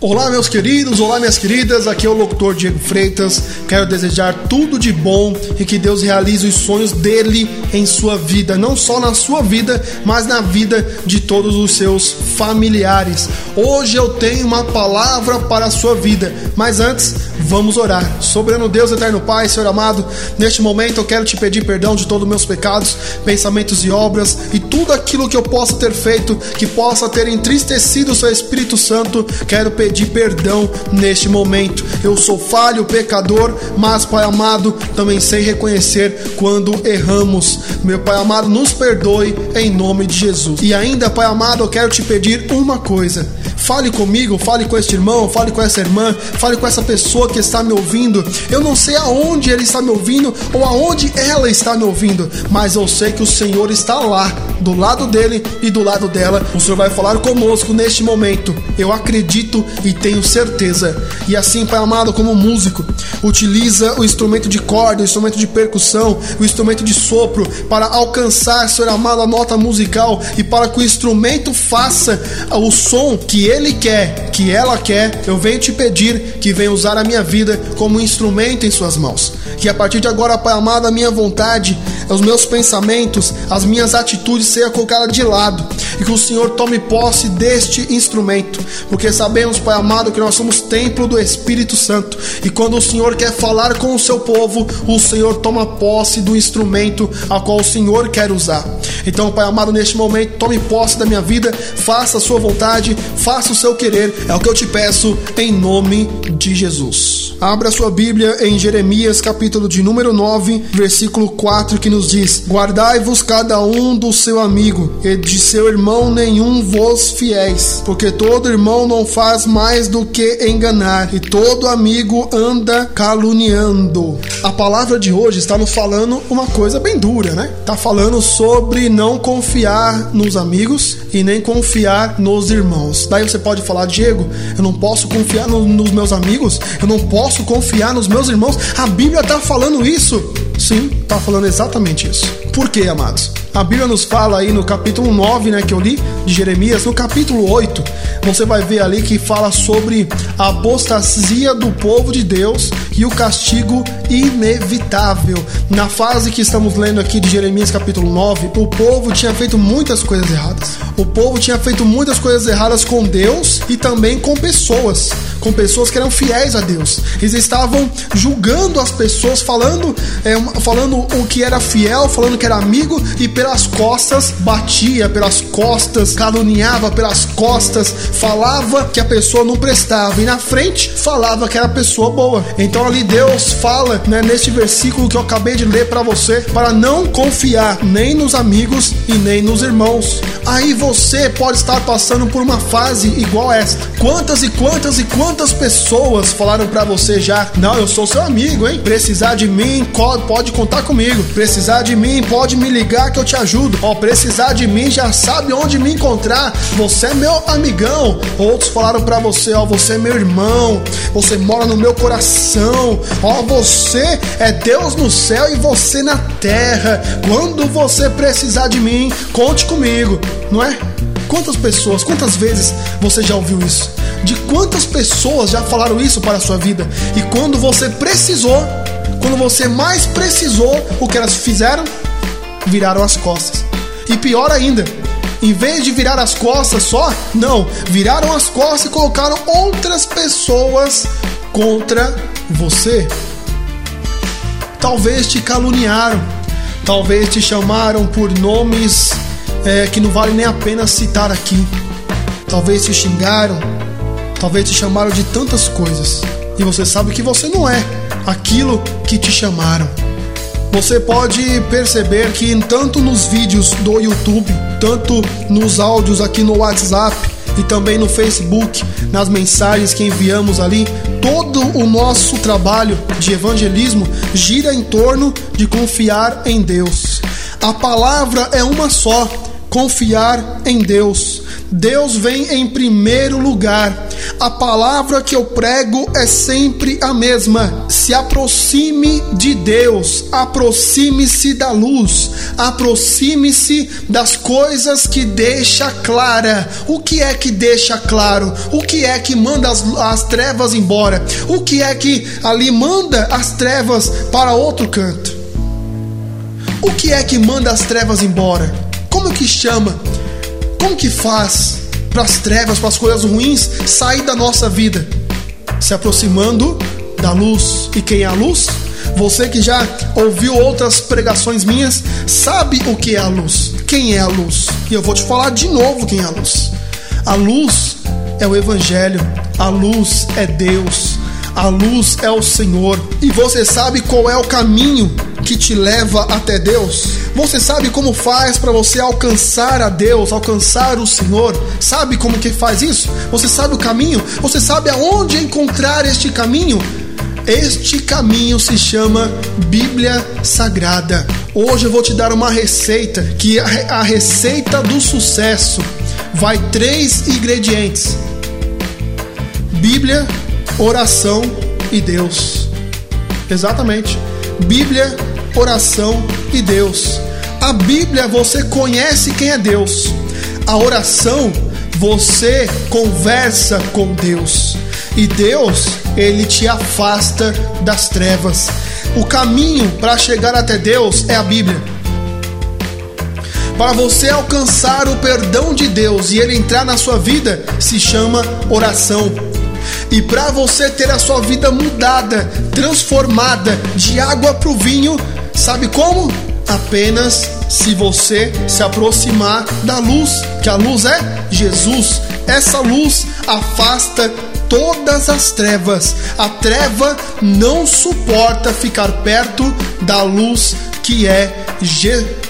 Olá, meus queridos, olá, minhas queridas. Aqui é o locutor Diego Freitas. Quero desejar tudo de bom e que Deus realize os sonhos dele em sua vida, não só na sua vida, mas na vida de todos os seus familiares. Hoje eu tenho uma palavra para a sua vida, mas antes, vamos orar. Soberano Deus, eterno Pai, Senhor amado, neste momento eu quero te pedir perdão de todos os meus pecados, pensamentos e obras e tudo aquilo que eu possa ter feito que possa ter entristecido o seu Espírito Santo. Quero pedir pedir perdão neste momento. Eu sou falho, pecador, mas, Pai amado, também sei reconhecer quando erramos. Meu Pai amado, nos perdoe em nome de Jesus. E ainda, Pai amado, eu quero te pedir uma coisa. Fale comigo, fale com este irmão, fale com essa irmã, fale com essa pessoa que está me ouvindo. Eu não sei aonde ele está me ouvindo ou aonde ela está me ouvindo, mas eu sei que o Senhor está lá, do lado dele e do lado dela. O Senhor vai falar conosco neste momento. Eu acredito e tenho certeza. E assim, Pai amado, como músico, utiliza o instrumento de corda, o instrumento de percussão, o instrumento de sopro para alcançar, Senhor amado, a nota musical e para que o instrumento faça o som que ele quer, que ela quer. Eu venho te pedir que venha usar a minha vida como instrumento em suas mãos. Que a partir de agora, Pai amado, a minha vontade, os meus pensamentos, as minhas atitudes sejam colocadas de lado e que o Senhor tome posse deste instrumento, porque sabemos, Pai amado, que nós somos templo do Espírito Santo e quando o Senhor quer falar com o seu povo, o Senhor toma posse do instrumento a qual o Senhor quer usar. Então, Pai amado, neste momento, tome posse da minha vida, faça a sua vontade, faça o seu querer, é o que eu te peço em nome de Jesus. Abra sua Bíblia em Jeremias, capítulo de número 9, versículo 4, que nos diz: Guardai-vos cada um do seu amigo e de seu irmão nenhum vos fiéis, porque todo irmão não faz mais do que enganar, e todo amigo anda caluniando. A palavra de hoje está nos falando uma coisa bem dura, né? Tá falando sobre não confiar nos amigos e nem confiar nos irmãos. Daí você pode falar, Diego, eu não posso confiar no, nos meus amigos, eu não posso confiar nos meus irmãos? A Bíblia está falando isso. Sim, está falando exatamente isso. Por quê, amados? A Bíblia nos fala aí no capítulo 9, né, que eu li, de Jeremias, no capítulo 8, você vai ver ali que fala sobre a apostasia do povo de Deus e o castigo inevitável. Na fase que estamos lendo aqui de Jeremias capítulo 9, o povo tinha feito muitas coisas erradas. O povo tinha feito muitas coisas erradas com Deus e também com pessoas com pessoas que eram fiéis a Deus. Eles estavam julgando as pessoas, falando, é, falando o que era fiel, falando que era amigo e pelas costas batia, pelas costas caluniava, pelas costas falava que a pessoa não prestava e na frente falava que era pessoa boa. Então ali Deus fala, né, neste versículo que eu acabei de ler para você, para não confiar nem nos amigos e nem nos irmãos. Aí você pode estar passando por uma fase igual esta. Quantas e quantas e quantas pessoas falaram para você já: "Não, eu sou seu amigo, hein? Precisar de mim, pode contar comigo. Precisar de mim, pode me ligar que eu te ajudo. Ó, precisar de mim, já sabe onde me encontrar. Você é meu amigão." Outros falaram para você: "Ó, você é meu irmão. Você mora no meu coração. Ó, você é Deus no céu e você na terra. Quando você precisar de mim, conte comigo." Não é? Quantas pessoas, quantas vezes você já ouviu isso? De quantas pessoas já falaram isso para a sua vida? E quando você precisou, quando você mais precisou, o que elas fizeram? Viraram as costas. E pior ainda, em vez de virar as costas só, não, viraram as costas e colocaram outras pessoas contra você. Talvez te caluniaram, talvez te chamaram por nomes é, que não vale nem a pena citar aqui. Talvez te xingaram, talvez te chamaram de tantas coisas e você sabe que você não é aquilo que te chamaram. Você pode perceber que tanto nos vídeos do YouTube, tanto nos áudios aqui no WhatsApp e também no Facebook, nas mensagens que enviamos ali, todo o nosso trabalho de evangelismo gira em torno de confiar em Deus. A palavra é uma só, confiar em Deus. Deus vem em primeiro lugar. A palavra que eu prego é sempre a mesma. Se aproxime de Deus, aproxime-se da luz, aproxime-se das coisas que deixa clara. O que é que deixa claro? O que é que manda as, as trevas embora? O que é que ali manda as trevas para outro canto? O que é que manda as trevas embora? Como que chama? Como que faz para as trevas, para as coisas ruins sair da nossa vida? Se aproximando da luz. E quem é a luz? Você que já ouviu outras pregações minhas, sabe o que é a luz. Quem é a luz? E eu vou te falar de novo quem é a luz. A luz é o Evangelho, a luz é Deus, a luz é o Senhor. E você sabe qual é o caminho que te leva até Deus? Você sabe como faz para você alcançar a Deus, alcançar o Senhor? Sabe como que faz isso? Você sabe o caminho? Você sabe aonde encontrar este caminho? Este caminho se chama Bíblia Sagrada. Hoje eu vou te dar uma receita que a receita do sucesso vai três ingredientes: Bíblia, oração e Deus. Exatamente. Bíblia, oração e Deus. A Bíblia você conhece quem é Deus. A oração você conversa com Deus. E Deus, ele te afasta das trevas. O caminho para chegar até Deus é a Bíblia. Para você alcançar o perdão de Deus e ele entrar na sua vida, se chama oração. E para você ter a sua vida mudada, transformada de água para o vinho, Sabe como? Apenas se você se aproximar da luz, que a luz é Jesus. Essa luz afasta todas as trevas. A treva não suporta ficar perto da luz que é Jesus.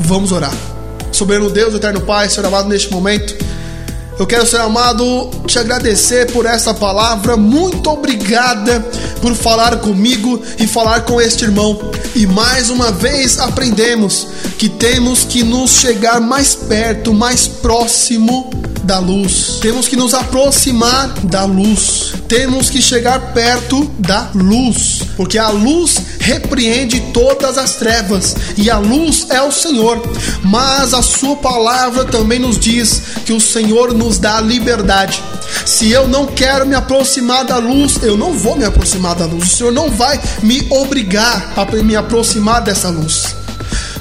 Vamos orar. Soberano Deus, eterno Pai, Senhor amado, neste momento. Eu quero, Senhor amado, te agradecer por essa palavra. Muito obrigada por falar comigo e falar com este irmão. E mais uma vez aprendemos que temos que nos chegar mais perto, mais próximo da luz. Temos que nos aproximar da luz. Temos que chegar perto da luz, porque a luz repreende todas as trevas e a luz é o Senhor. Mas a sua palavra também nos diz que o Senhor nos dá liberdade. Se eu não quero me aproximar da luz, eu não vou me aproximar da luz. O Senhor não vai me obrigar a me aproximar dessa luz.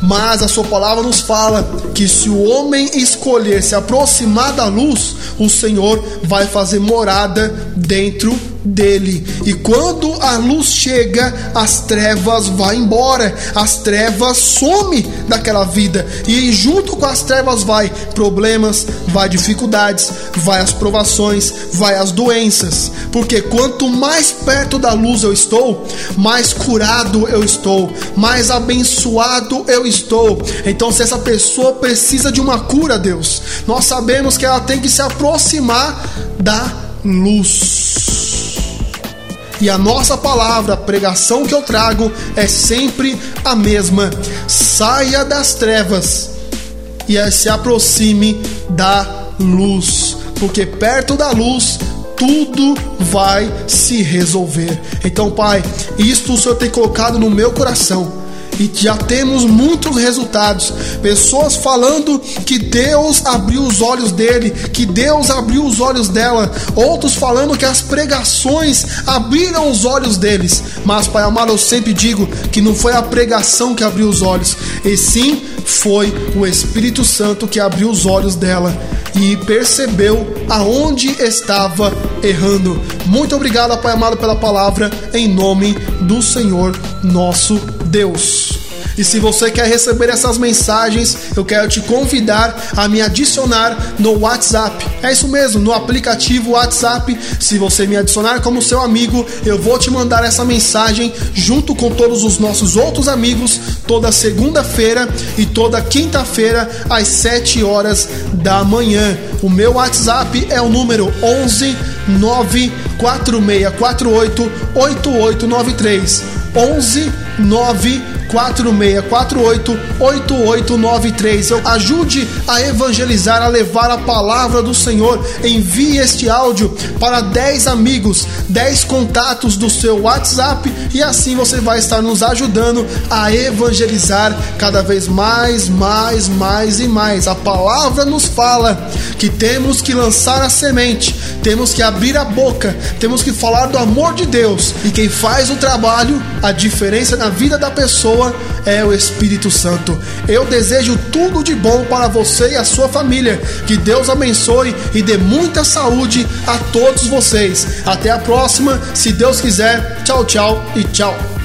Mas a sua palavra nos fala que se o homem escolher se aproximar da luz, o Senhor vai fazer morada dentro dele. E quando a luz chega, as trevas vão embora, as trevas some daquela vida. E junto com as trevas vai problemas, vai dificuldades, vai as provações, vai as doenças. Porque quanto mais perto da luz eu estou, mais curado eu estou, mais abençoado eu estou. Então se essa pessoa precisa de uma cura, Deus, nós sabemos que ela tem que se aproximar da luz. E a nossa palavra, a pregação que eu trago é sempre a mesma. Saia das trevas e se aproxime da luz, porque perto da luz tudo vai se resolver. Então, Pai, isto o Senhor tem colocado no meu coração e já temos muitos resultados. Pessoas falando que Deus abriu os olhos dele, que Deus abriu os olhos dela. Outros falando que as pregações abriram os olhos deles. Mas, Pai amado, eu sempre digo que não foi a pregação que abriu os olhos, e sim foi o Espírito Santo que abriu os olhos dela e percebeu aonde estava errando. Muito obrigado, Pai amado, pela palavra, em nome do Senhor nosso Deus. E se você quer receber essas mensagens, eu quero te convidar a me adicionar no WhatsApp. É isso mesmo, no aplicativo WhatsApp. Se você me adicionar como seu amigo, eu vou te mandar essa mensagem junto com todos os nossos outros amigos toda segunda-feira e toda quinta-feira às 7 horas da manhã. O meu WhatsApp é o número 11 94648 8893. 11 9 4648 8893. Eu ajude a evangelizar, a levar a palavra do Senhor. Envie este áudio para 10 amigos, 10 contatos do seu WhatsApp e assim você vai estar nos ajudando a evangelizar cada vez mais, mais, mais e mais. A palavra nos fala que temos que lançar a semente, temos que abrir a boca, temos que falar do amor de Deus e quem faz o trabalho, a diferença na vida da pessoa é o Espírito Santo. Eu desejo tudo de bom para você e a sua família. Que Deus abençoe e dê muita saúde a todos vocês. Até a próxima, se Deus quiser. Tchau, tchau e tchau.